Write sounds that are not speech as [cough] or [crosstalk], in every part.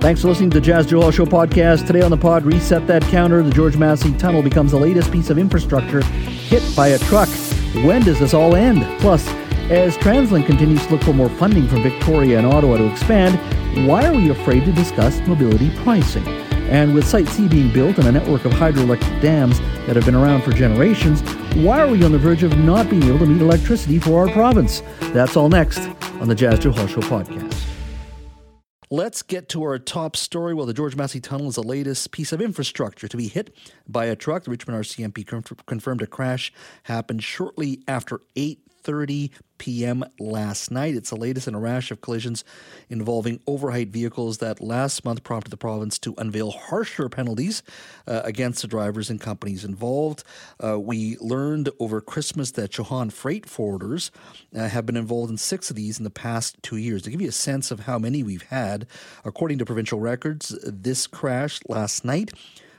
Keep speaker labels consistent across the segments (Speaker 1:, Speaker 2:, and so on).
Speaker 1: Thanks for listening to the Jas Johal Show podcast. Today on the pod, reset that counter. The George Massey Tunnel becomes the latest piece of infrastructure hit by a truck. When does this all end? Plus, as TransLink continues to look for more funding from Victoria and Ottawa to expand, why are we afraid to discuss mobility pricing? And with Site C being built and a network of hydroelectric dams that have been around for generations, why are we on the verge of not being able to meet electricity for our province? That's all next on the Jas Johal Show podcast. Let's get to our top story. Well, the George Massey Tunnel is the latest piece of infrastructure to be hit by a truck. The Richmond RCMP confirmed a crash happened shortly after 8 8:30 p.m. last night. It's the latest in a rash of collisions involving overheight vehicles that last month prompted the province to unveil harsher penalties uh, against the drivers and companies involved. Uh, we learned over Christmas that Chohan freight forwarders uh, have been involved in six of these in the past two years. To give you a sense of how many we've had, according to provincial records, this crash last night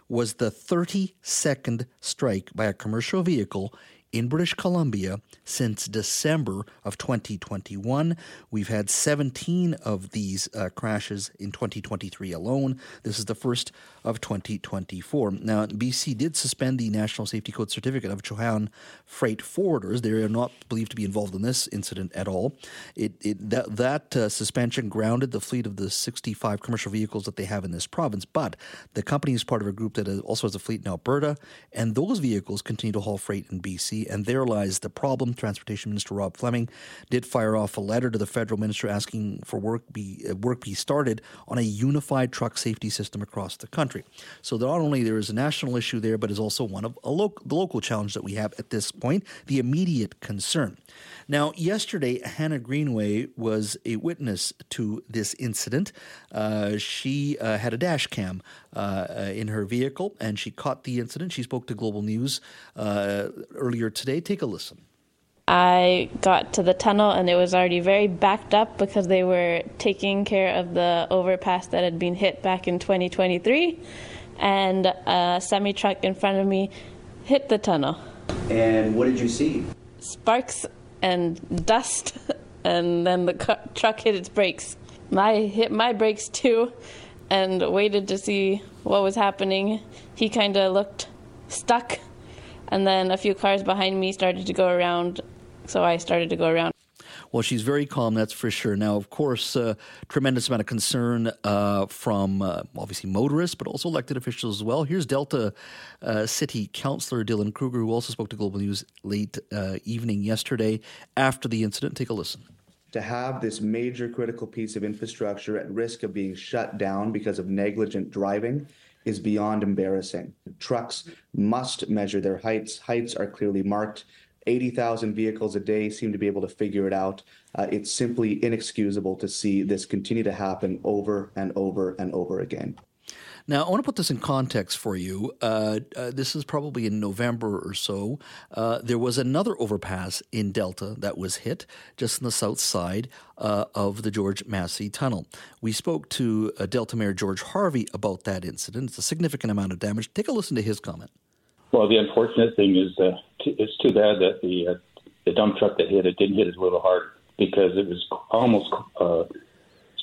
Speaker 1: was the 32nd strike by a commercial vehicle in British Columbia since December of 2021. We've had 17 of these uh, crashes in 2023 alone. This is the first of 2024. Now, BC did suspend the National Safety Code certificate of Chohan freight forwarders. They are not believed to be involved in this incident at all. It, it that that uh, suspension grounded the fleet of the 65 commercial vehicles that they have in this province. But the company is part of a group that also has a fleet in Alberta, and those vehicles continue to haul freight in BC. And there lies the problem. Transportation Minister Rob Fleming did fire off a letter to the federal minister asking for work be uh, work be started on a unified truck safety system across the country. So not only there is a national issue there, but is also one of lo- the local challenge that we have at this point, the immediate concern. Now, yesterday, Hannah Greenway was a witness to this incident. Uh, she uh, had a dash cam uh in her vehicle and she caught the incident. She spoke to Global News uh, earlier today. Take a listen.
Speaker 2: I got to the tunnel and it was already very backed up because they were taking care of the overpass that had been hit back in 2023. And a semi truck in front of me hit the tunnel.
Speaker 3: And what did you see?
Speaker 2: Sparks and dust, [laughs] and then the truck hit its brakes. I hit my brakes too and waited to see what was happening. He kind of looked stuck and then a few cars behind me started to go around so I started to go around.
Speaker 1: Well, she's very calm, that's for sure. Now, of course, uh, tremendous amount of concern uh, from uh, obviously motorists, but also elected officials as well. Here's Delta uh, City Councillor Dylan Kruger, who also spoke to Global News late uh, evening yesterday after the incident. Take a listen.
Speaker 4: To have this major critical piece of infrastructure at risk of being shut down because of negligent driving is beyond embarrassing. Trucks must measure their heights. Heights are clearly marked 80,000 vehicles a day seem to be able to figure it out. Uh, it's simply inexcusable to see this continue to happen over and over and over again.
Speaker 1: Now, I want to put this in context for you. Uh, uh, this is probably in November or so. Uh, there was another overpass in Delta that was hit just on the south side uh, of the George Massey Tunnel. We spoke to uh, Delta Mayor George Harvey about that incident. It's a significant amount of damage. Take a listen to his comment.
Speaker 5: Well, the unfortunate thing is uh, t- it's too bad that the uh, the dump truck that hit it didn't hit as little hard because it was almost uh,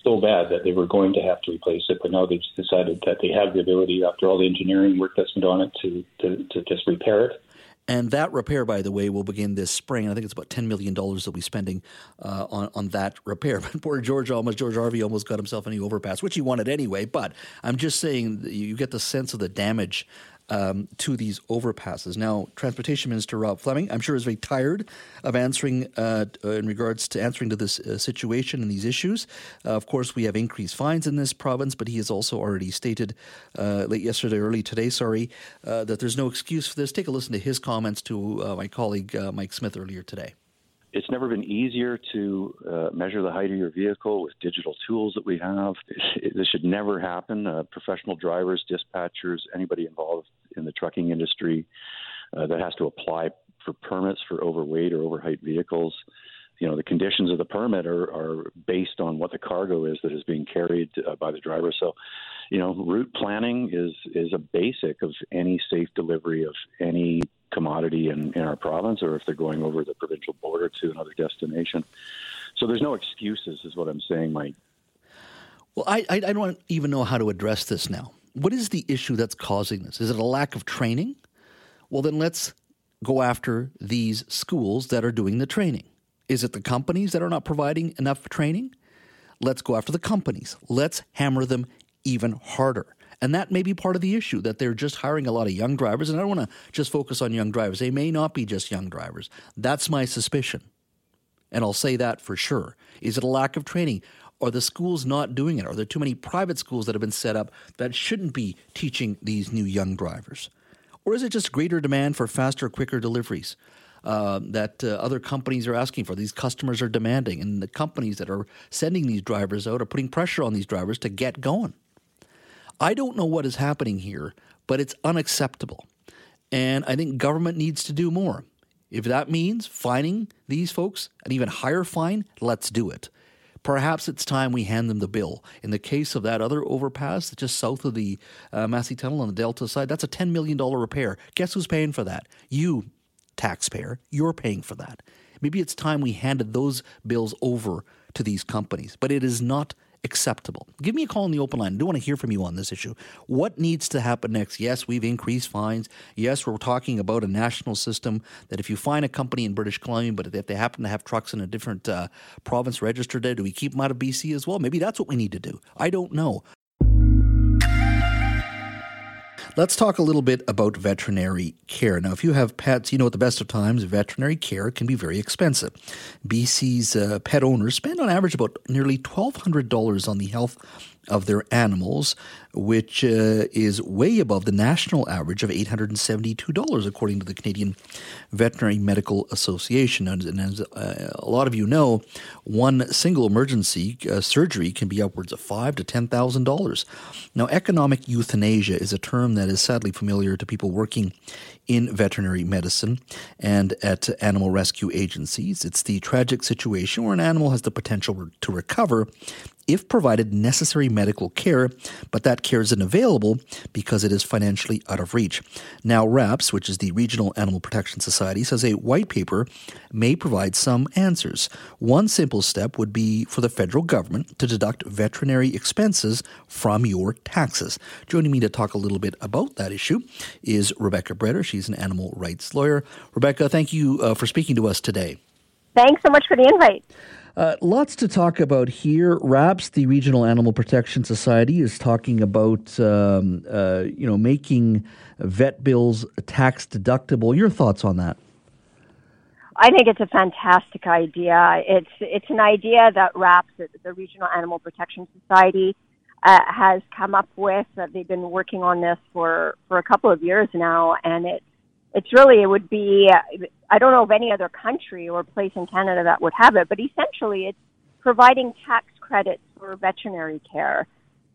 Speaker 5: so bad that they were going to have to replace it. But now they've decided that they have the ability, after all the engineering work that's been done on it, to, to, to just repair it.
Speaker 1: And that repair, by the way, will begin this spring. I think it's about $10 million they'll be spending uh, on, on that repair. [laughs] But poor George almost, George Harvey almost got himself any overpass, which he wanted anyway. But I'm just saying you get the sense of the damage um, to these overpasses. Now, Transportation Minister Rob Fleming, I'm sure, is very tired of answering uh, in regards to answering to this uh, situation and these issues. Uh, of course, we have increased fines in this province, but he has also already stated uh, late yesterday, early today, sorry, uh, that there's no excuse for this. Take a listen to his comments to uh, my colleague Mike Smith earlier today
Speaker 6: it's never been easier to uh, measure the height of your vehicle with digital tools that we have. this should never happen. Uh, professional drivers, dispatchers, anybody involved in the trucking industry uh, that has to apply for permits for overweight or overheight vehicles. You know, the conditions of the permit are, are based on what the cargo is that is being carried uh, by the driver. So, you know, route planning is is a basic of any safe delivery of any commodity in, in our province or if they're going over the provincial border to another destination. So there's no excuses, is what I'm saying, Mike.
Speaker 1: Well, I, I don't even know how to address this now. What is the issue that's causing this? Is it a lack of training? Well, then let's go after these schools that are doing the training. Is it the companies that are not providing enough training? Let's go after the companies. Let's hammer them even harder. And that may be part of the issue that they're just hiring a lot of young drivers. And I don't want to just focus on young drivers. They may not be just young drivers. That's my suspicion. And I'll say that for sure. Is it a lack of training? Are the schools not doing it? Are there too many private schools that have been set up that shouldn't be teaching these new young drivers? Or is it just greater demand for faster, quicker deliveries uh, that uh, other companies are asking for? These customers are demanding, and the companies that are sending these drivers out are putting pressure on these drivers to get going. I don't know what is happening here, but it's unacceptable. And I think government needs to do more. If that means fining these folks an even higher fine, let's do it. Perhaps it's time we hand them the bill. In the case of that other overpass just south of the uh, Massey Tunnel on the Delta side, that's a $10 million repair. Guess who's paying for that? You, taxpayer. You're paying for that. Maybe it's time we handed those bills over to these companies. But it is not acceptable. Give me a call on the open line. I do want to hear from you on this issue. What needs to happen next? Yes, we've increased fines. Yes, we're talking about a national system that if you find a company in British Columbia, but if they happen to have trucks in a different uh, province registered there, do we keep them out of BC as well? Maybe that's what we need to do. I don't know. Let's talk a little bit about veterinary care. Now, if you have pets, you know at the best of times, veterinary care can be very expensive. BC's uh, pet owners spend on average about nearly $1,200 on the health of their animals, which uh, is way above the national average of $872, according to the Canadian Veterinary Medical Association. And, and as uh, a lot of you know, one single emergency uh, surgery can be upwards of five to ten thousand dollars. Now, economic euthanasia is a term that is sadly familiar to people working in veterinary medicine and at animal rescue agencies. It's the tragic situation where an animal has the potential to recover if provided necessary medical care, but that care isn't available because it is financially out of reach. Now, RAPS, which is the Regional Animal Protection Society, says a white paper may provide some answers. One simple step would be for the federal government to deduct veterinary expenses from your taxes. Joining me to talk a little bit about that issue is Rebeka Breder. She's an animal rights lawyer. Rebeka, thank you uh, for speaking to us today.
Speaker 7: Thanks so much for the invite.
Speaker 1: Uh, lots to talk about here. RAPS, the Regional Animal Protection Society, is talking about um, uh, you know making vet bills tax deductible. Your thoughts on that?
Speaker 7: I think it's a fantastic idea. It's it's an idea that RAPS, the Regional Animal Protection Society, uh, has come up with. they've been working on this for for a couple of years now, and it it's really it would be I don't know of any other country or place in Canada that would have it, but essentially it's providing tax credits for veterinary care,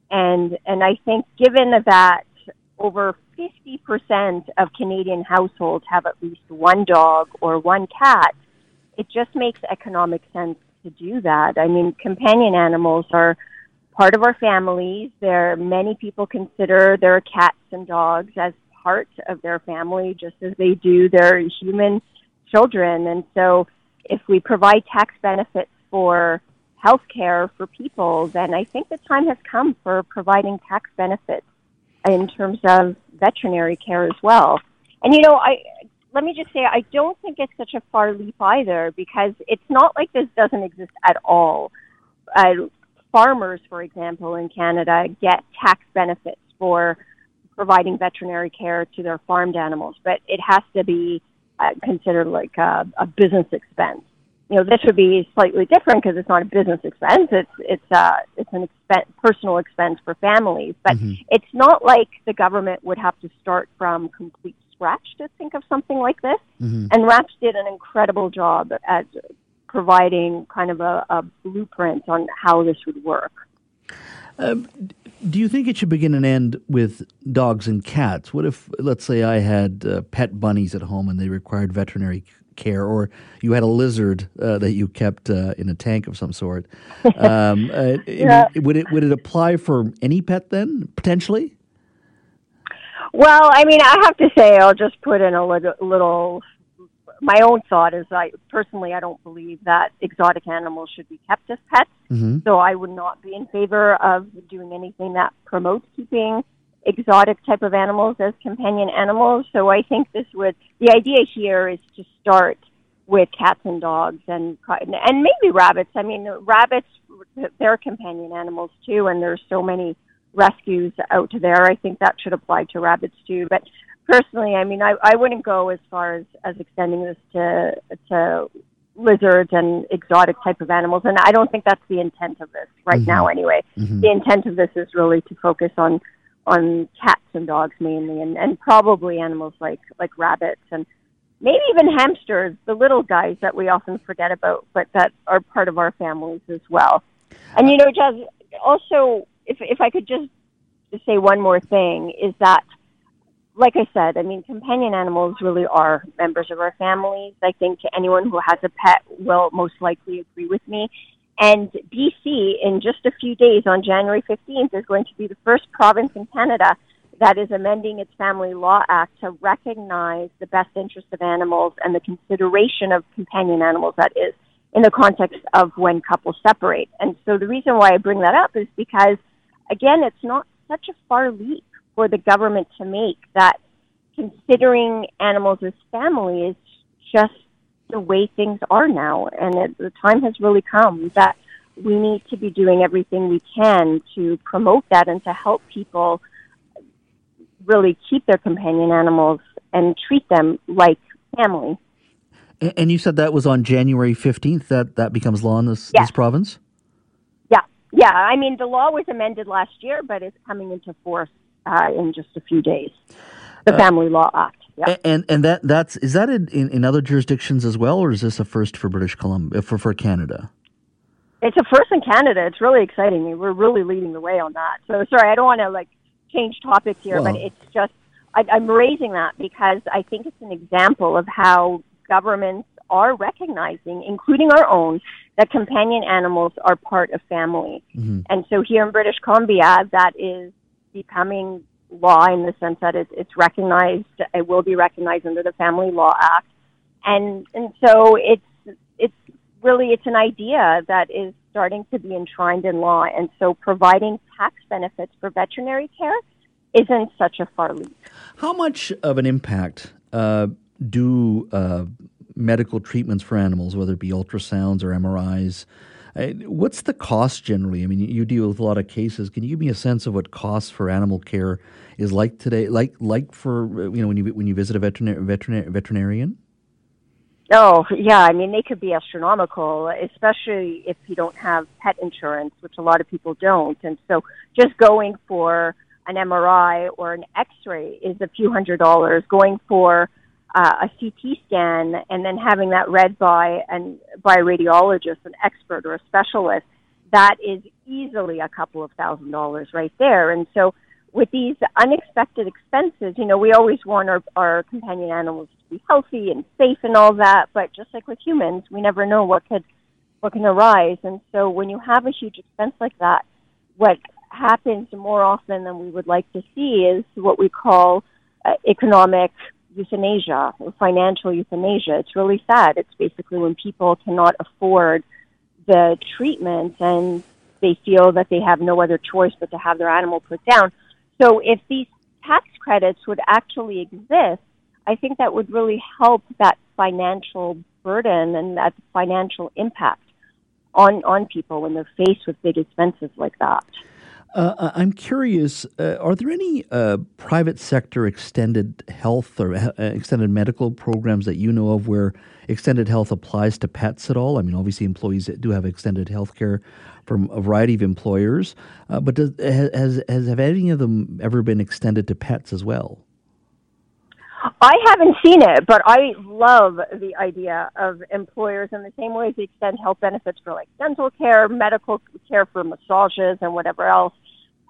Speaker 7: and and I think given that over 50% of Canadian households have at least one dog or one cat, it just makes economic sense to do that. I mean, companion animals are part of our families. There, many people consider their cats and dogs as part of their family just as they do their human children. And so if we provide tax benefits for health care for people, then I think the time has come for providing tax benefits in terms of veterinary care as well. And you know, I let me just say I don't think it's such a far leap either because it's not like this doesn't exist at all. Uh, farmers, for example, in Canada get tax benefits for providing veterinary care to their farmed animals, but it has to be considered like a, a business expense. You know, this would be slightly different because it's not a business expense. It's it's uh it's an expense, personal expense for families. But mm-hmm. it's not like the government would have to start from complete scratch to think of something like this. Mm-hmm. And RAPS did an incredible job at providing kind of a, a blueprint on how this would work.
Speaker 1: Um, do you think it should begin and end with dogs and cats? What if, let's say, I had uh, pet bunnies at home and they required veterinary care, or you had a lizard uh, that you kept uh, in a tank of some sort? [laughs] Um, uh, yeah. would it would it apply for any pet then potentially?
Speaker 7: Well, I mean, I have to say, I'll just put in a little, little my own thought is I personally I don't believe that exotic animals should be kept as pets.
Speaker 1: Mm-hmm.
Speaker 7: So I would not be in favor of doing anything that promotes keeping exotic type of animals as companion animals. So I think this would the idea here is to start with cats and dogs and and maybe rabbits. I mean, rabbits they're companion animals too, and there's so many rescues out there. I think that should apply to rabbits too. But personally, I mean, I, I wouldn't go as far as, as extending this to to lizards and exotic type of animals, and I don't think that's the intent of this right
Speaker 1: Mhm.
Speaker 7: now. Anyway,
Speaker 1: Mhm.
Speaker 7: the intent of this is really to focus on on cats and dogs mainly, and, and probably animals like like rabbits and maybe even hamsters, the little guys that we often forget about, but that are part of our families as well. And you know, Jas, also, if if I could just say one more thing, is that, like I said, I mean, companion animals really are members of our families. I think anyone who has a pet will most likely agree with me. And BC, in just a few days on January 15th, is going to be the first province in Canada that is amending its Family Law Act to recognize the best interest of animals and the consideration of companion animals, that is, in the context of when couples separate. And so the reason why I bring that up is because, again, it's not such a far leap for the government to make that considering animals as family is just the way things are now. And it, the time has really come that we need to be doing everything we can to promote that and to help people really keep their companion animals and treat them like family.
Speaker 1: And you said that was on January 15th that that becomes law in this,
Speaker 7: Yeah.
Speaker 1: this province?
Speaker 7: Yeah, yeah. I mean, the law was amended last year, but it's coming into force uh, in just a few days. The Family Law Act.
Speaker 1: A- And and that that's is that in, in, other jurisdictions as well, or is this a first for British Columbia for for Canada?
Speaker 7: It's a first in Canada. It's really exciting. We're really leading the way on that. So sorry, I don't want to like change topics here, but it's just I, I'm raising that because I think it's an example of how governments are recognizing, including our own, that companion animals are part of family.
Speaker 1: Mhm.
Speaker 7: And so here in British Columbia, that is becoming law in the sense that it's, it's recognized, it will be recognized under the Family Law Act. And, and so it's, it's really, it's an idea that is starting to be enshrined in law. And so providing tax benefits for veterinary care isn't such a far leap.
Speaker 1: How much of an impact uh, do uh, medical treatments for animals, whether it be ultrasounds or MRIs, what's the cost generally? I mean, you deal with a lot of cases. Can you give me a sense of what costs for animal care is like today, like like for uh, you know when you when you visit a veterinary veterinary veterinarian?
Speaker 7: Oh, yeah. I mean, they could be astronomical, especially if you don't have pet insurance, which a lot of people don't. And so just going for an MRI or an x ray is a few hundred dollars. Going for uh, a CT scan and then having that read by, an, by a radiologist, an expert, or a specialist, that is easily a couple of thousand dollars right there. And so with these unexpected expenses, you know, we always want our, our companion animals to be healthy and safe and all that, but just like with humans, we never know what could what can arise. And so when you have a huge expense like that, what happens more often than we would like to see is what we call uh, economic euthanasia financial euthanasia. It's really sad. It's basically when people cannot afford the treatment and they feel that they have no other choice but to have their animal put down. So if these tax credits would actually exist, I think that would really help that financial burden and that financial impact on on people when they're faced with big expenses like that.
Speaker 1: Uh, I'm curious. Uh, are there any uh, private sector extended health or uh, extended medical programs that you know of where extended health applies to pets at all? I mean, obviously, employees do have extended health care from a variety of employers, uh, but does, has, has have any of them ever been extended to pets as well?
Speaker 7: I haven't seen it, but I love the idea of employers in the same way as they extend health benefits for like dental care, medical care for massages, and whatever else.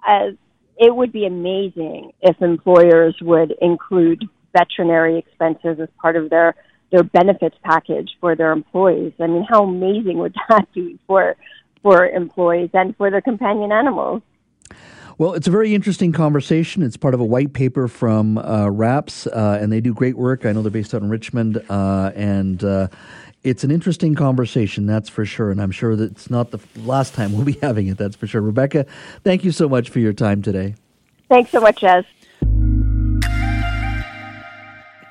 Speaker 7: As it would be amazing if employers would include veterinary expenses as part of their their benefits package for their employees. I mean, how amazing would that be for for employees and for their companion animals?
Speaker 1: Well, it's a very interesting conversation. It's part of a white paper from uh, RAPS, uh, and they do great work. I know they're based out in Richmond, uh, and uh, it's an interesting conversation, that's for sure. And I'm sure that it's not the last time we'll be [laughs] having it, that's for sure. Rebeka, thank you so much for your time today.
Speaker 7: Thanks so much, Ez.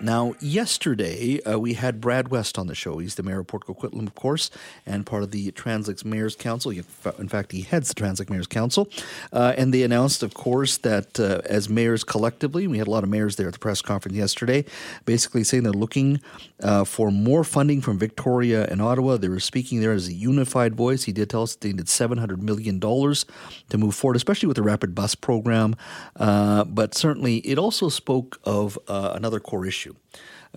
Speaker 1: Now, yesterday uh, we had Brad West on the show. He's the mayor of Port Coquitlam, of course, and part of the Translink's Mayor's Council. In fact, he heads the Translink Mayor's Council. Uh, and they announced, of course, that uh, as mayors collectively, we had a lot of mayors there at the press conference yesterday, basically saying they're looking uh, for more funding from Victoria and Ottawa. They were speaking there as a unified voice. He did tell us they needed $700 million to move forward, especially with the rapid bus program. Uh, but certainly, it also spoke of uh, another core issue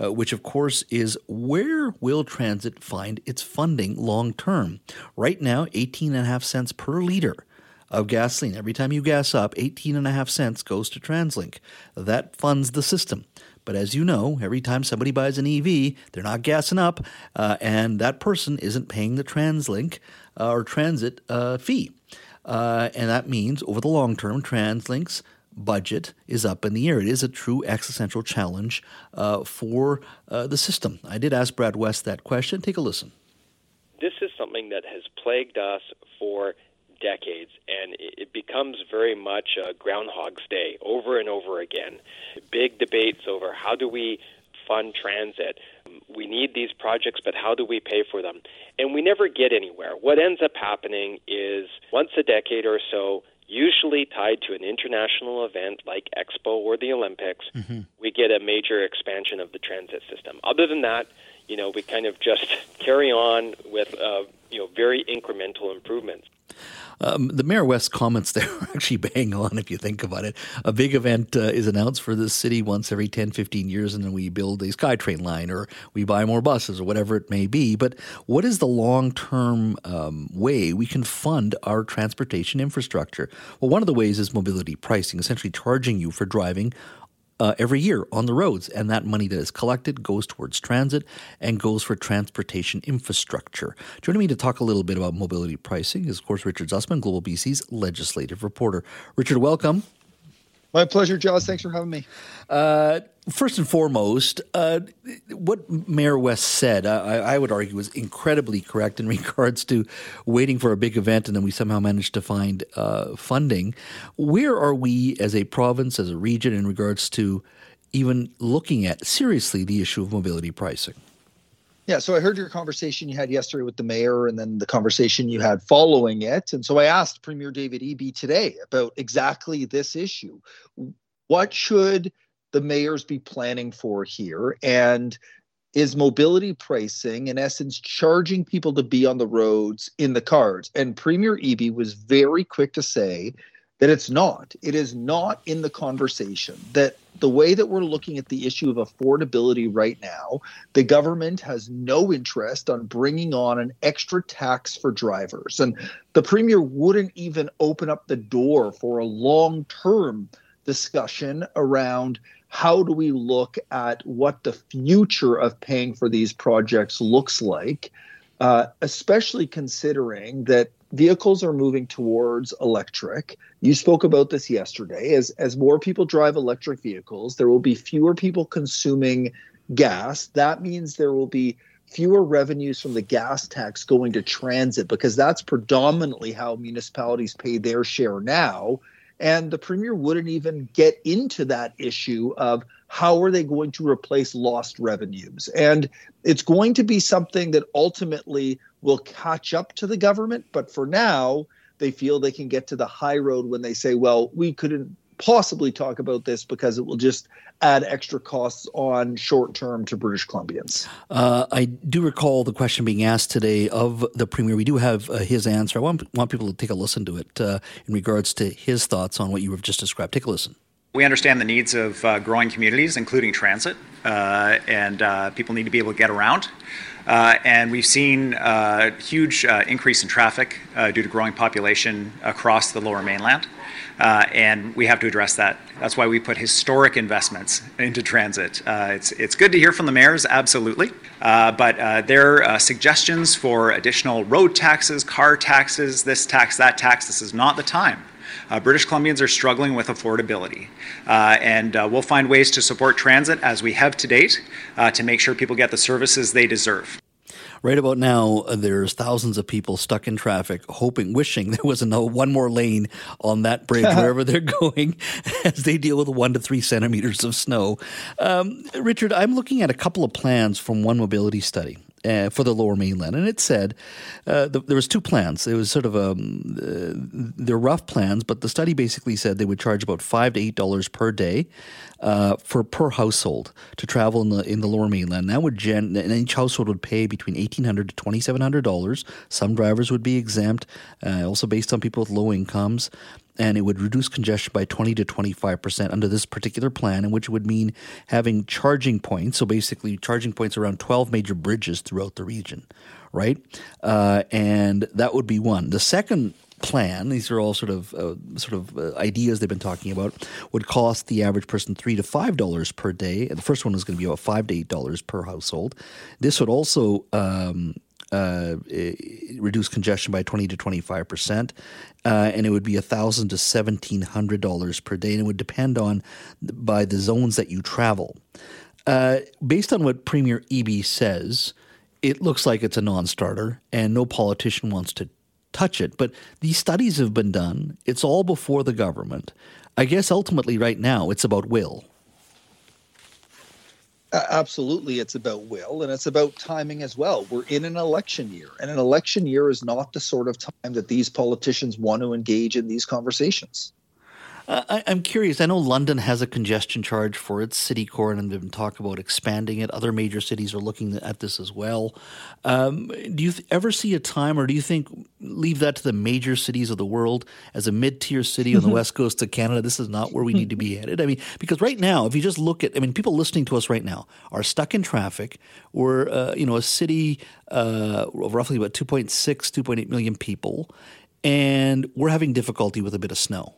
Speaker 1: uh, which of course is where will transit find its funding long term? Right now, 18 and a half cents per liter of gasoline. Every time you gas up, 18 and a half cents goes to TransLink. That funds the system. But as you know, every time somebody buys an EV, they're not gassing up, uh, and that person isn't paying the TransLink uh, or transit uh, fee. Uh, and that means over the long term, TransLink's budget is up in the air. It is a true existential challenge uh, for uh, the system. I did ask Brad West that question. Take a listen.
Speaker 8: This is something that has plagued us for decades, and it becomes very much a Groundhog's Day over and over again. Big debates over how do we fund transit. We need these projects, but how do we pay for them? And we never get anywhere. What ends up happening is once a decade or so, usually tied to an international event like Expo or the Olympics, mm-hmm. we get a major expansion of the transit system. Other than that, you know, we kind of just [laughs] carry on with, uh, you know, very incremental improvements.
Speaker 1: Um, the Mayor West comments there [laughs] are actually bang on if you think about it. A big event uh, is announced for the city once every 10, 15 years, and then we build a SkyTrain line or we buy more buses or whatever it may be. But what is the long term um, way we can fund our transportation infrastructure? Well, one of the ways is mobility pricing, essentially charging you for driving uh, every year on the roads, and that money that is collected goes towards transit and goes for transportation infrastructure. Joining me to talk a little bit about mobility pricing is, of course, Richard Zussman, Global BC's legislative reporter. Richard, welcome.
Speaker 9: My pleasure, Jas. Thanks for having me.
Speaker 1: Uh, first and foremost, uh, what Mayor West said, I, I, would argue, was incredibly correct in [laughs] regards to waiting for a big event and then we somehow managed to find uh, funding. Where are we as a province, as a region, in regards to even looking at seriously the issue of mobility pricing?
Speaker 9: Yeah, so I heard your conversation you had yesterday with the mayor and then the conversation you had following it. And so I asked Premier David Eby today about exactly this issue. What should the mayors be planning for here? And is mobility pricing, in essence, charging people to be on the roads in the cards? And Premier Eby was very quick to say that it's not. It is not in the conversation. That the way that we're looking at the issue of affordability right now, the government has no interest on bringing on an extra tax for drivers. And the premier wouldn't even open up the door for a long term discussion around how do we look at what the future of paying for these projects looks like, uh, especially considering that vehicles are moving towards electric. You spoke about this yesterday. As as more people drive electric vehicles, there will be fewer people consuming gas. That means there will be fewer revenues from the gas tax going to transit because that's predominantly how municipalities pay their share now. And the premier wouldn't even get into that issue of how are they going to replace lost revenues. And it's going to be something that ultimately will catch up to the government. But for now, they feel they can get to the high road when they say, well, we couldn't possibly talk about this because it will just add extra costs on short term to British Columbians.
Speaker 1: Uh, I do recall the question being asked today of the Premier. We do have uh, his answer. I want, want people to take a listen to it uh, in regards to his thoughts on what you have just described. Take a listen.
Speaker 10: We understand the needs of uh, growing communities, including transit, uh, and uh, people need to be able to get around. Uh, and we've seen a uh, huge uh, increase in traffic uh, due to growing population across the lower mainland. Uh, and we have to address that. That's why we put historic investments into transit. Uh, it's, it's good to hear from the mayors, absolutely. but their suggestions for additional road taxes, car taxes, this tax, that tax, this is not the time Uh, British Columbians are struggling with affordability, uh, and uh, we'll find ways to support transit as we have to date uh, to make sure people get the services they deserve.
Speaker 1: Right about now, uh, there's thousands of people stuck in traffic, hoping, wishing there was no one more lane on that bridge [laughs] wherever they're going, [laughs] as they deal with one to three centimeters of snow. Um, Richard, I'm looking at a couple of plans from one mobility study uh, for the Lower Mainland, and it said uh, the, there was two plans. It was sort of um, uh, they're rough plans, but the study basically said they would charge about five to eight dollars per day uh, for per household to travel in the in the Lower Mainland. That would gen, and each household would pay between eighteen hundred to twenty seven hundred dollars. Some drivers would be exempt, uh, also based on people with low incomes and it would reduce congestion by 20 to 25% under this particular plan, in which it would mean having charging points. So basically, charging points around 12 major bridges throughout the region, right? Uh, and that would be one. The second plan these are all sort of uh, sort of uh, ideas they've been talking about would cost the average person three to five dollars per day and the first one is going to be about five to eight dollars per household this would also um, uh, reduce congestion by 20 to 25 percent, uh, and it would be a thousand to seventeen hundred dollars per day, and it would depend on by the zones that you travel. Uh, based on what Premier Eby says, it looks like it's a non-starter, and no politician wants to touch it. But these studies have been done; it's all before the government. I guess ultimately, right now, it's about will.
Speaker 9: Absolutely, it's about will and it's about timing as well. We're in an election year, and an election year is not the sort of time that these politicians want to engage in these conversations.
Speaker 1: I, am curious. I know London has a congestion charge for its city core, and they've been talking about expanding it. Other major cities are looking at this as well. Um, do you th- ever see a time, or do you think leave that to the major cities of the world as a mid-tier city on the west coast of Canada? This is not where we need to be headed. I mean, because right now, if you just look at, I mean, people listening to us right now are stuck in traffic. We're, uh, you know, a city uh, of roughly about 2.6, 2.8 million people, and we're having difficulty with a bit of snow.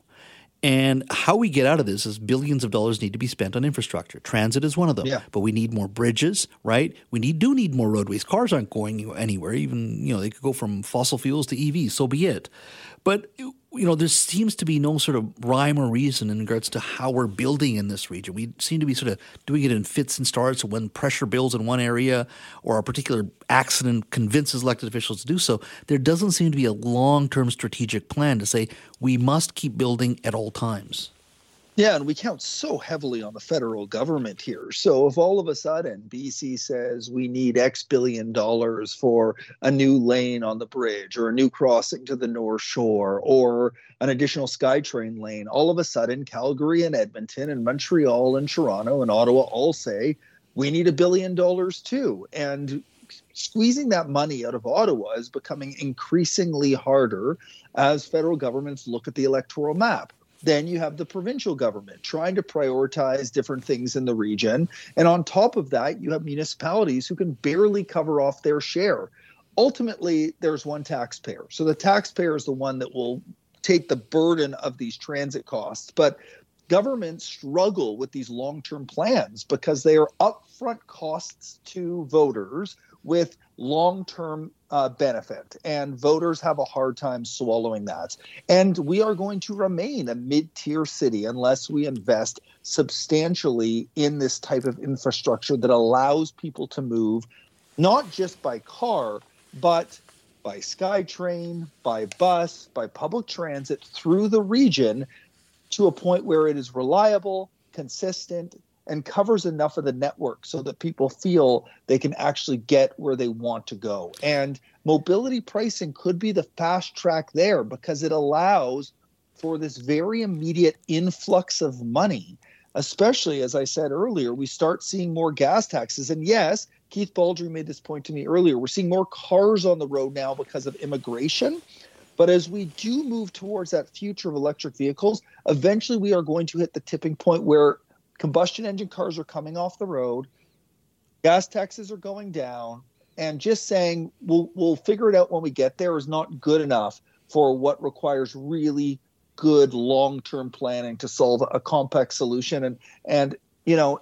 Speaker 1: And how we get out of this is billions of dollars need to be spent on infrastructure. Transit is one of them.
Speaker 9: Yeah.
Speaker 1: But we need more bridges, right? We need do need more roadways. Cars aren't going anywhere. Even you know they could go from fossil fuels to EVs. So be it. But you know, there seems to be no sort of rhyme or reason in regards to how we're building in this region. We seem to be sort of doing it in fits and starts when pressure builds in one area or a particular accident convinces elected officials to do so. There doesn't seem to be a long term strategic plan to say we must keep building at all times.
Speaker 9: Yeah, and we count so heavily on the federal government here. So if all of a sudden BC says we need X billion dollars for a new lane on the bridge or a new crossing to the North Shore or an additional SkyTrain lane, all of a sudden Calgary and Edmonton and Montreal and Toronto and Ottawa all say we need a billion dollars too. And squeezing that money out of Ottawa is becoming increasingly harder as federal governments look at the electoral map. Then you have the provincial government trying to prioritize different things in the region. And on top of that, you have municipalities who can barely cover off their share. Ultimately, there's one taxpayer. So the taxpayer is the one that will take the burden of these transit costs. But governments struggle with these long term plans because they are upfront costs to voters with long term uh, benefit. And voters have a hard time swallowing that. And we are going to remain a mid tier city unless we invest substantially in this type of infrastructure that allows people to move not just by car, but by SkyTrain, by bus, by public transit through the region to a point where it is reliable, consistent, and covers enough of the network so that people feel they can actually get where they want to go. And mobility pricing could be the fast track there because it allows for this very immediate influx of money, especially as I said earlier, we start seeing more gas taxes. And yes, Keith Baldry made this point to me earlier. We're seeing more cars on the road now because of immigration. But as we do move towards that future of electric vehicles, eventually we are going to hit the tipping point where combustion engine cars are coming off the road, gas taxes are going down, and just saying we'll we'll figure it out when we get there is not good enough for what requires really good long-term planning to solve a complex solution and and you know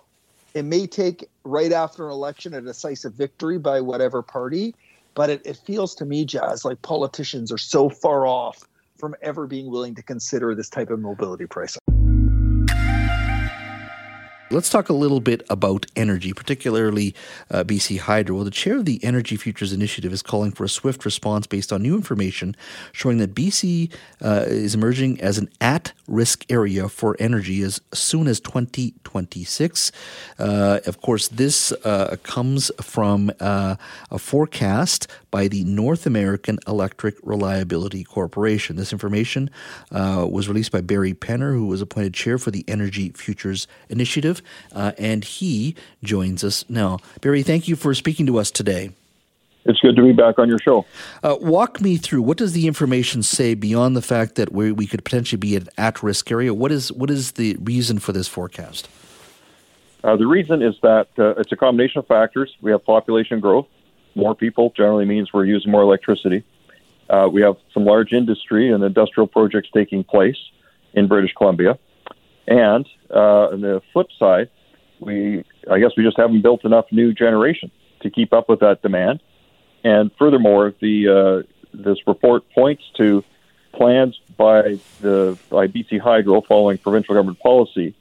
Speaker 9: it may take right after an election a decisive victory by whatever party but it, it feels to me Jas like politicians are so far off from ever being willing to consider this type of mobility pricing.
Speaker 1: Let's talk a little bit about energy, particularly uh, BC Hydro. Well, the chair of the Energy Futures Initiative is calling for a swift response based on new information showing that BC uh, is emerging as an at risk area for energy as soon as 2026. Uh, of course, this uh, comes from uh, a forecast by the North American Electric Reliability Corporation. This information uh, was released by Barry Penner, who was appointed chair for the Energy Futures Initiative uh, and he joins us now. Barry, thank you for speaking to us today.
Speaker 11: It's good to be back on your show.
Speaker 1: Uh, walk me through what does the information say beyond the fact that we, we could potentially be an at-risk area? What is what is the reason for this forecast?
Speaker 11: Uh, the reason is that uh, it's a combination of factors. We have population growth. More people generally means we're using more electricity. Uh, we have some large industry and industrial projects taking place in British Columbia. And uh, on the flip side, we I guess we just haven't built enough new generation to keep up with that demand. And furthermore, the uh, this report points to plans by the by BC Hydro following provincial government policy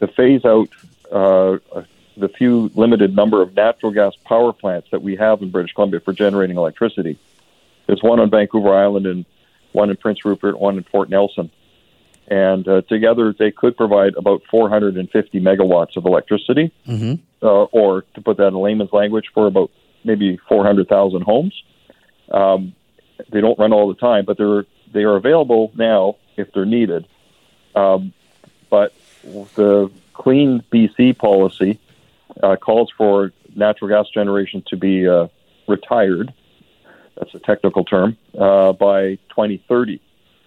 Speaker 11: to phase out uh, the few limited number of natural gas power plants that we have in British Columbia for generating electricity. There's one on Vancouver Island and one in Prince Rupert, one in Fort Nelson and uh, together they could provide about 450 megawatts of electricity, mm-hmm. uh, or to put that in layman's language, for about maybe 400,000 homes. Um, they don't run all the time, but they're they are available now if they're needed. Um, but the Clean BC policy uh, calls for natural gas generation to be uh, retired. That's a technical term uh, by 2030.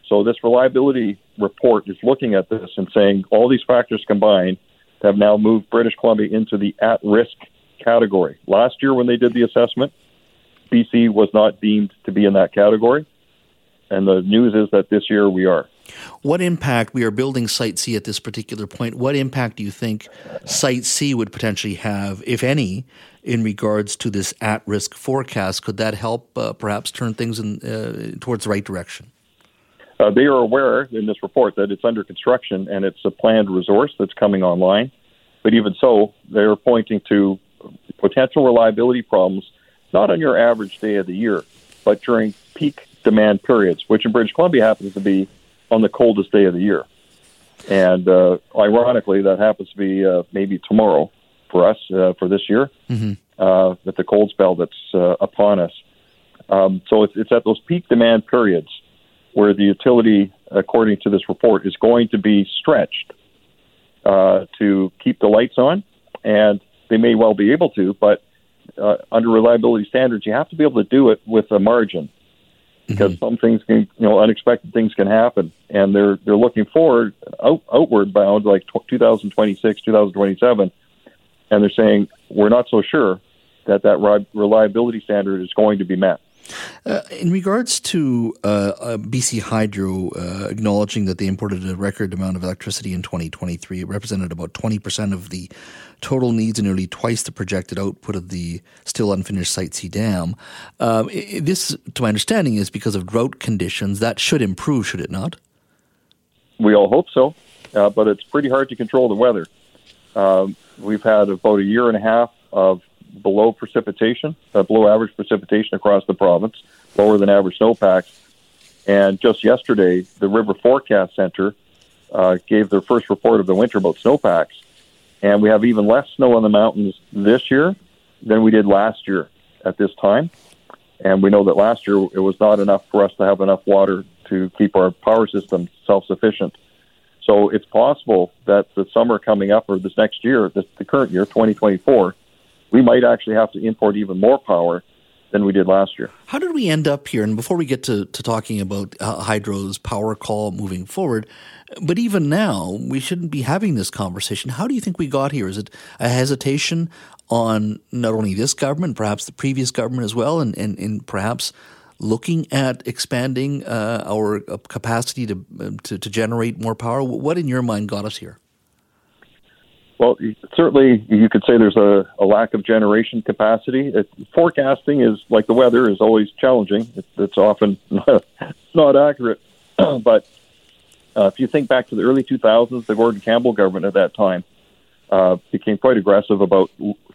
Speaker 11: So this reliability report is looking at this and saying all these factors combined have now moved British Columbia into the at-risk category. Last year, when they did the assessment, BC was not deemed to be in that category, and the news is that this year we are.
Speaker 1: What impact we are building Site C at this particular point? What impact do you think Site C would potentially have, if any, in regards to this at-risk forecast? Could that help uh, perhaps turn things in, uh, towards the right direction?
Speaker 11: Uh, they are aware in this report that it's under construction and it's a planned resource that's coming online. But even so, they're pointing to potential reliability problems, not on your average day of the year, but during peak demand periods, which in British Columbia happens to be on the coldest day of the year. And uh, ironically, that happens to be uh, maybe tomorrow for us uh, for this year, mm-hmm. uh, with the cold spell that's uh, upon us. Um, so it's, it's at those peak demand periods where the utility, according to this report, is going to be stretched uh, to keep the lights on, and they may well be able to, but uh, under reliability standards, you have to be able to do it with a margin because mm-hmm. some things can, you know, unexpected things can happen, and they're they're looking forward out, outward bound like t- 2026, 2027, and they're saying we're not so sure that that reliability standard is going to be met.
Speaker 1: Uh, in regards to uh, uh, BC Hydro uh, acknowledging that they imported a record amount of electricity in 2023, it represented about 20% of the total needs and nearly twice the projected output of the still unfinished Site C dam. Um, it, this, to my understanding, is because of drought conditions. That should improve, should it not?
Speaker 11: We all hope so, uh, but it's pretty hard to control the weather. Um, we've had about a year and a half of below precipitation, uh, below average precipitation across the province, lower than average snowpacks. And just yesterday, the River Forecast Center uh, gave their first report of the winter about snowpacks. And we have even less snow on the mountains this year than we did last year at this time. And we know that last year it was not enough for us to have enough water to keep our power system self sufficient. So it's possible that the summer coming up or this next year, this, the current year, 2024, we might actually have to import even more power than we did last year.
Speaker 1: How did we end up here? And before we get to, to talking about uh, Hydro's power call moving forward, but even now, we shouldn't be having this conversation. How do you think we got here? Is it a hesitation on not only this government, perhaps the previous government as well, and, and, and perhaps looking at expanding uh, our capacity to, uh, to, to generate more power? What in your mind got us here?
Speaker 11: Well, certainly you could say there's a, a lack of generation capacity. It, forecasting is like the weather is always challenging. It, it's often [laughs] not, not accurate. [clears throat] but uh, if you think back to the early 2000s, the Gordon Campbell government at that time uh, became quite aggressive about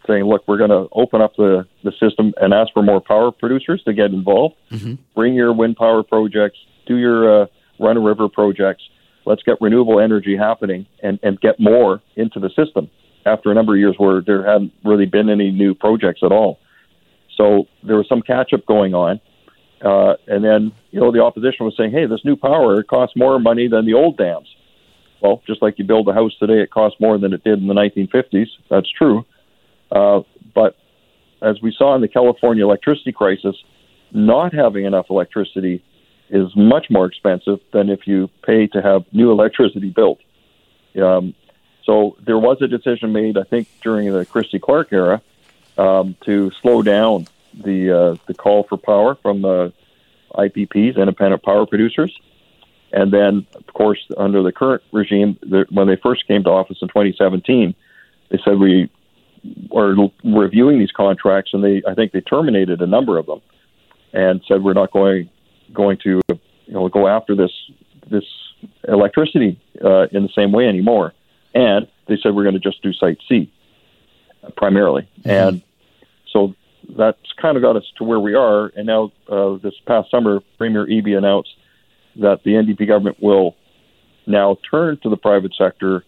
Speaker 11: saying, look, we're going to open up the, the system and ask for more power producers to get involved. Mm-hmm. Bring your wind power projects, do your uh, run of river projects. Let's get renewable energy happening and, and get more into the system after a number of years where there hadn't really been any new projects at all. So there was some catch up going on. Uh, and then, you know, the opposition was saying, hey, this new power costs more money than the old dams. Well, just like you build a house today, it costs more than it did in the 1950s. That's true. Uh, but as we saw in the California electricity crisis, not having enough electricity is much more expensive than if you pay to have new electricity built. Um, so there was a decision made, I think, during the Christy Clark era, um, to slow down the uh, the call for power from the IPPs, independent power producers, and then, of course, under the current regime, the, when they first came to office in 2017, they said we are reviewing these contracts, and they I think they terminated a number of them, and said we're not going going to you know go after this this electricity uh, in the same way anymore, and they said we're going to just do Site C primarily, mm-hmm. and so that's kind of got us to where we are. And now, uh, this past summer, Premier Eby announced that the NDP government will now turn to the private sector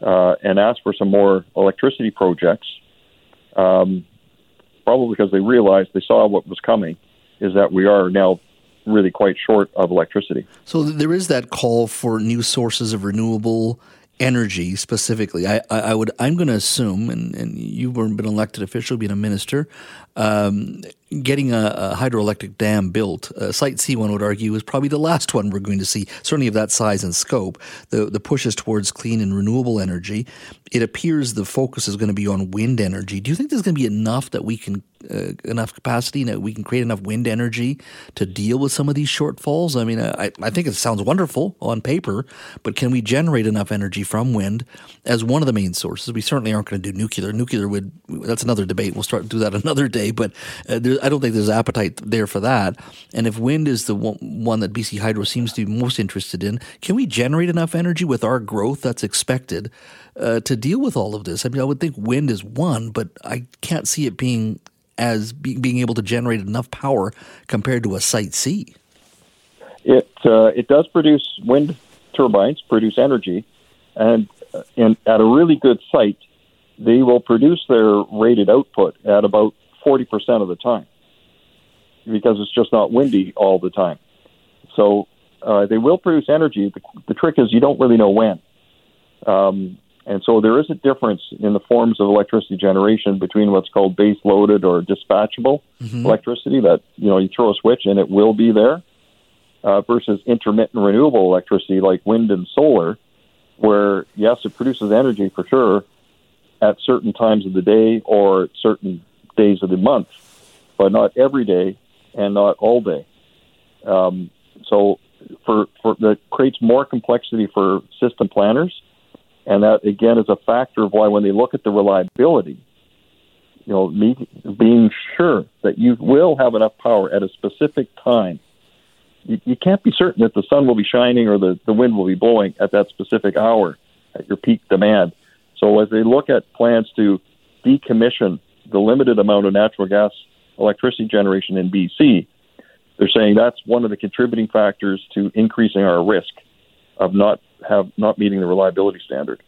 Speaker 11: uh, and ask for some more electricity projects. Um, probably because they realized they saw what was coming, is that we are now really quite short of electricity.
Speaker 1: So there is that call for new sources of renewable energy specifically. I, I, I would I'm going to assume, and, and you've been elected official, being a minister, um, getting a, a, hydroelectric dam built, uh, Site C, one would argue, is probably the last one we're going to see, certainly of that size and scope. The, the push is towards clean and renewable energy. It appears the focus is going to be on wind energy. Do you think there's going to be enough that we can, uh, enough capacity, that we can create enough wind energy to deal with some of these shortfalls? I mean, I, I think it sounds wonderful on paper, but can we generate enough energy from wind as one of the main sources? We certainly aren't going to do nuclear. Nuclear would, that's another debate. We'll start to do that [laughs] another day, but uh, there, I don't think there's appetite there for that. And if wind is the one, that BC Hydro seems to be most interested in, can we generate enough energy with our growth that's expected uh, to deal with all of this? I mean, I would think wind is one, but I can't see it being as be, being able to generate enough power compared to a Site C.
Speaker 11: It uh, it does produce wind turbines, produce energy, and uh, in, at a really good site, they will produce their rated output at about 40% of the time because it's just not windy all the time. So uh, they will produce energy. The, the, trick is you don't really know when. Um, and so there is a difference in the forms of electricity generation between what's called base loaded or dispatchable mm-hmm. electricity that, you know, you throw a switch and it will be there uh, versus intermittent renewable electricity like wind and solar, where, yes, it produces energy for sure at certain times of the day or certain days of the month, but not every day and not all day. Um, so for, for that creates more complexity for system planners, and that again is a factor of why when they look at the reliability, you know, me, being sure that you will have enough power at a specific time. You, you can't be certain that the sun will be shining or the, the wind will be blowing at that specific hour at your peak demand. So as they look at plans to decommission the limited amount of natural gas electricity generation in BC, they're saying that's one of the contributing factors to increasing our risk of not have not meeting the reliability standard.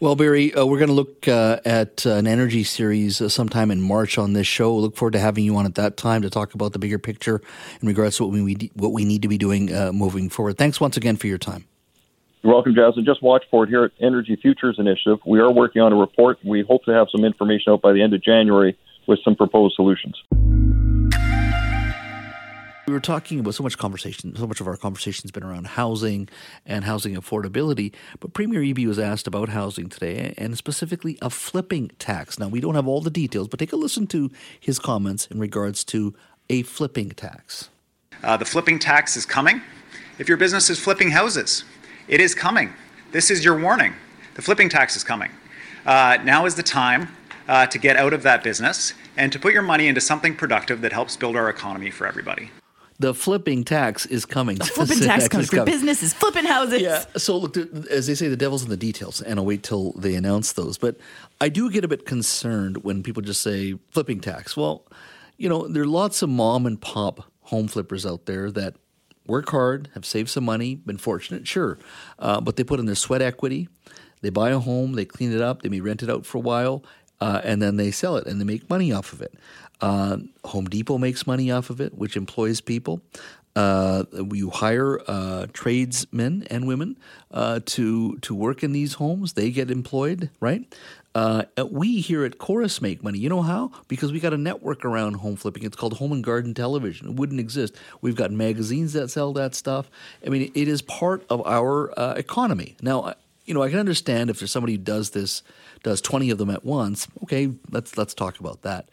Speaker 1: Well, Barry, uh, we're going to look uh, at uh, an energy series uh, sometime in March on this show. we Look forward to having you on at that time to talk about the bigger picture in regards to what we what we need to be doing uh, moving forward. Thanks once again for your time.
Speaker 11: You're welcome, Jas. And just watch for it here at Energy Futures Initiative. We are working on a report. We hope to have some information out by the end of January with some proposed solutions.
Speaker 1: We were talking about so much conversation, so much of our conversation has been around housing and housing affordability. But Premier Eby was asked about housing today and specifically a flipping tax. Now, we don't have all the details, but take a listen to his comments in regards to a flipping tax.
Speaker 10: Uh, the flipping tax is coming. If your business is flipping houses, it is coming. This is your warning. The flipping tax is coming. Uh, now is the time uh, to get out of that business and to put your money into something productive that helps build our economy for everybody.
Speaker 1: the flipping tax is coming. The [laughs]
Speaker 12: flipping tax comes for businesses flipping houses.
Speaker 1: Yeah. So look, as they say, the devil's in the details, and I'll wait till they announce those. But I do get a bit concerned when people just say flipping tax. Well, you know, there are lots of mom and pop home flippers out there that work hard, have saved some money, been fortunate, sure, uh, but they put in their sweat equity. They buy a home, they clean it up, they may rent it out for a while, uh, and then they sell it and they make money off of it. Uh, Home Depot makes money off of it, which employs people. Uh, you hire uh, tradesmen and women uh, to to work in these homes. They get employed, right? Uh, we here at Chorus make money. You know how? Because we got a network around home flipping. It's called Home and Garden Television. It wouldn't exist. We've got magazines that sell that stuff. I mean, it is part of our uh, economy. Now, you know, I can understand if there's somebody who does this, does 20 of them at once. Okay, let's let's talk about that.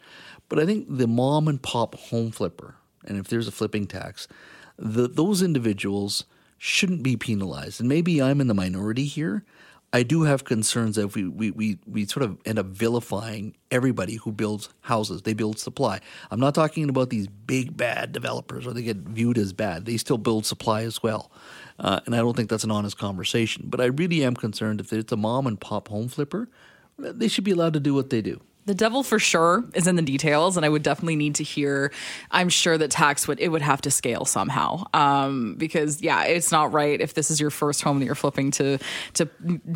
Speaker 1: But I think the mom and pop home flipper, and if there's a flipping tax, the, those individuals shouldn't be penalized. And maybe I'm in the minority here. I do have concerns that we, we, we, we sort of end up vilifying everybody who builds houses. They build supply. I'm not talking about these big bad developers or they get viewed as bad. They still build supply as well. Uh, and I don't think that's an honest conversation. But I really am concerned if it's a mom and pop home flipper, they should be allowed to do what they do.
Speaker 12: The devil for sure is in the details, and I would definitely need to hear. I'm sure that tax would it would have to scale somehow, um, because yeah, it's not right if this is your first home that you're flipping to to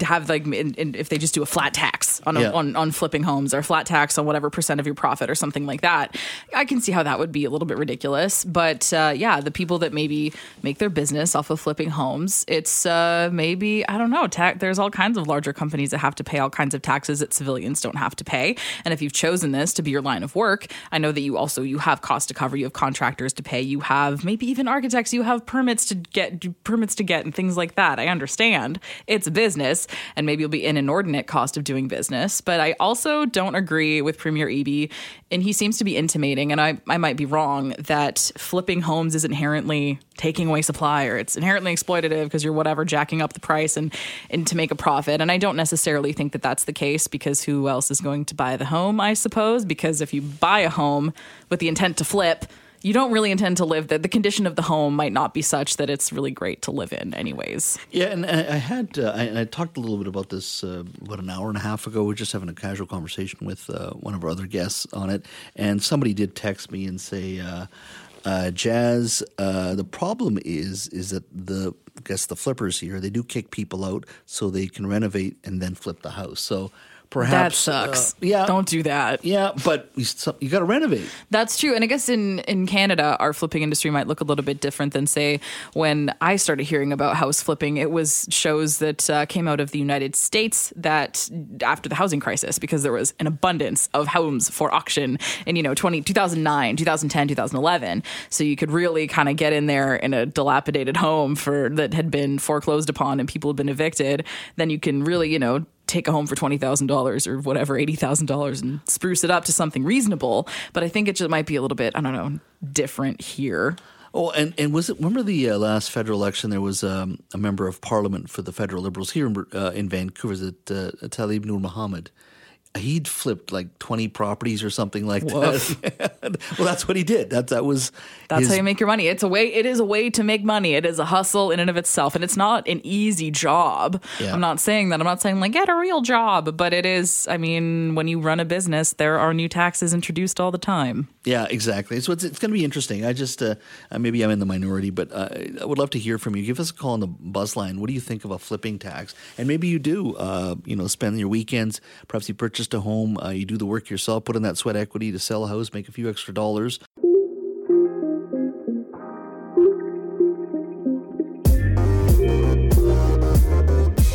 Speaker 12: have like in, in, if they just do a flat tax on, a, yeah. on on flipping homes or flat tax on whatever percent of your profit or something like that. I can see how that would be a little bit ridiculous, but uh, yeah, the people that maybe make their business off of flipping homes, it's uh, maybe I don't know. Ta- there's all kinds of larger companies that have to pay all kinds of taxes that civilians don't have to pay and if you've chosen this to be your line of work, I know that you also you have cost to cover, you have contractors to pay, you have maybe even architects, you have permits to get permits to get and things like that. I understand. It's business and maybe you'll be an inordinate cost of doing business, but I also don't agree with Premier Eby and he seems to be intimating and I I might be wrong that flipping homes is inherently taking away supply or it's inherently exploitative because you're whatever jacking up the price and and to make a profit. And I don't necessarily think that that's the case because who else is going to buy the home, I suppose, because if you buy a home with the intent to flip, you don't really intend to live there. The condition of the home might not be such that it's really great to live in, anyways.
Speaker 1: Yeah, and I, had uh, I, I, talked a little bit about this uh, about an hour and a half ago. We are just having a casual conversation with uh, one of our other guests on it, and somebody did text me and say. Uh, uh, Jas, uh, the problem is is that the I guess the flippers here they do kick people out so they can renovate and then flip the house. So perhaps
Speaker 12: that sucks. Uh, yeah, don't do that.
Speaker 1: Yeah, but you, you got to renovate.
Speaker 12: That's true. And I guess in in Canada, our flipping industry might look a little bit different than say when I started hearing about house flipping. It was shows that uh, came out of the United States that after the housing crisis, because there was an abundance of homes for auction in you know 20, 2009, 2010, 2011. So you could really kind of get in there in a dilapidated home for that had been foreclosed upon and people had been evicted. Then you can really you know take a home for $20,000 or whatever, $80,000 and spruce it up to something reasonable. But I think it just might be a little bit, I don't know, different here.
Speaker 1: Oh, and, and was it? Remember the uh, last federal election? There was um, a member of parliament for the federal Liberals here in, uh, in Vancouver, that uh, Taleeb Noormohamed, he'd flipped like 20 properties or something like that. [laughs] well, that's what he did. That that was
Speaker 12: That's his... how you make your money. It's a way it is a way to make money. It is a hustle in and of itself and it's not an easy job. Yeah. I'm not saying that. I'm not saying like get a real job, but it is I mean, when you run a business, there are new taxes introduced all the time.
Speaker 1: Yeah, exactly. So it's, it's going to be interesting. I just uh, maybe I'm in the minority, but uh, I would love to hear from you. Give us a call on the buzz line. What do you think of a flipping tax? And maybe you do uh, you know, spend your weekends, perhaps you purchase purchased a home, uh, you do the work yourself, put in that sweat equity to sell a house, make a few extra dollars.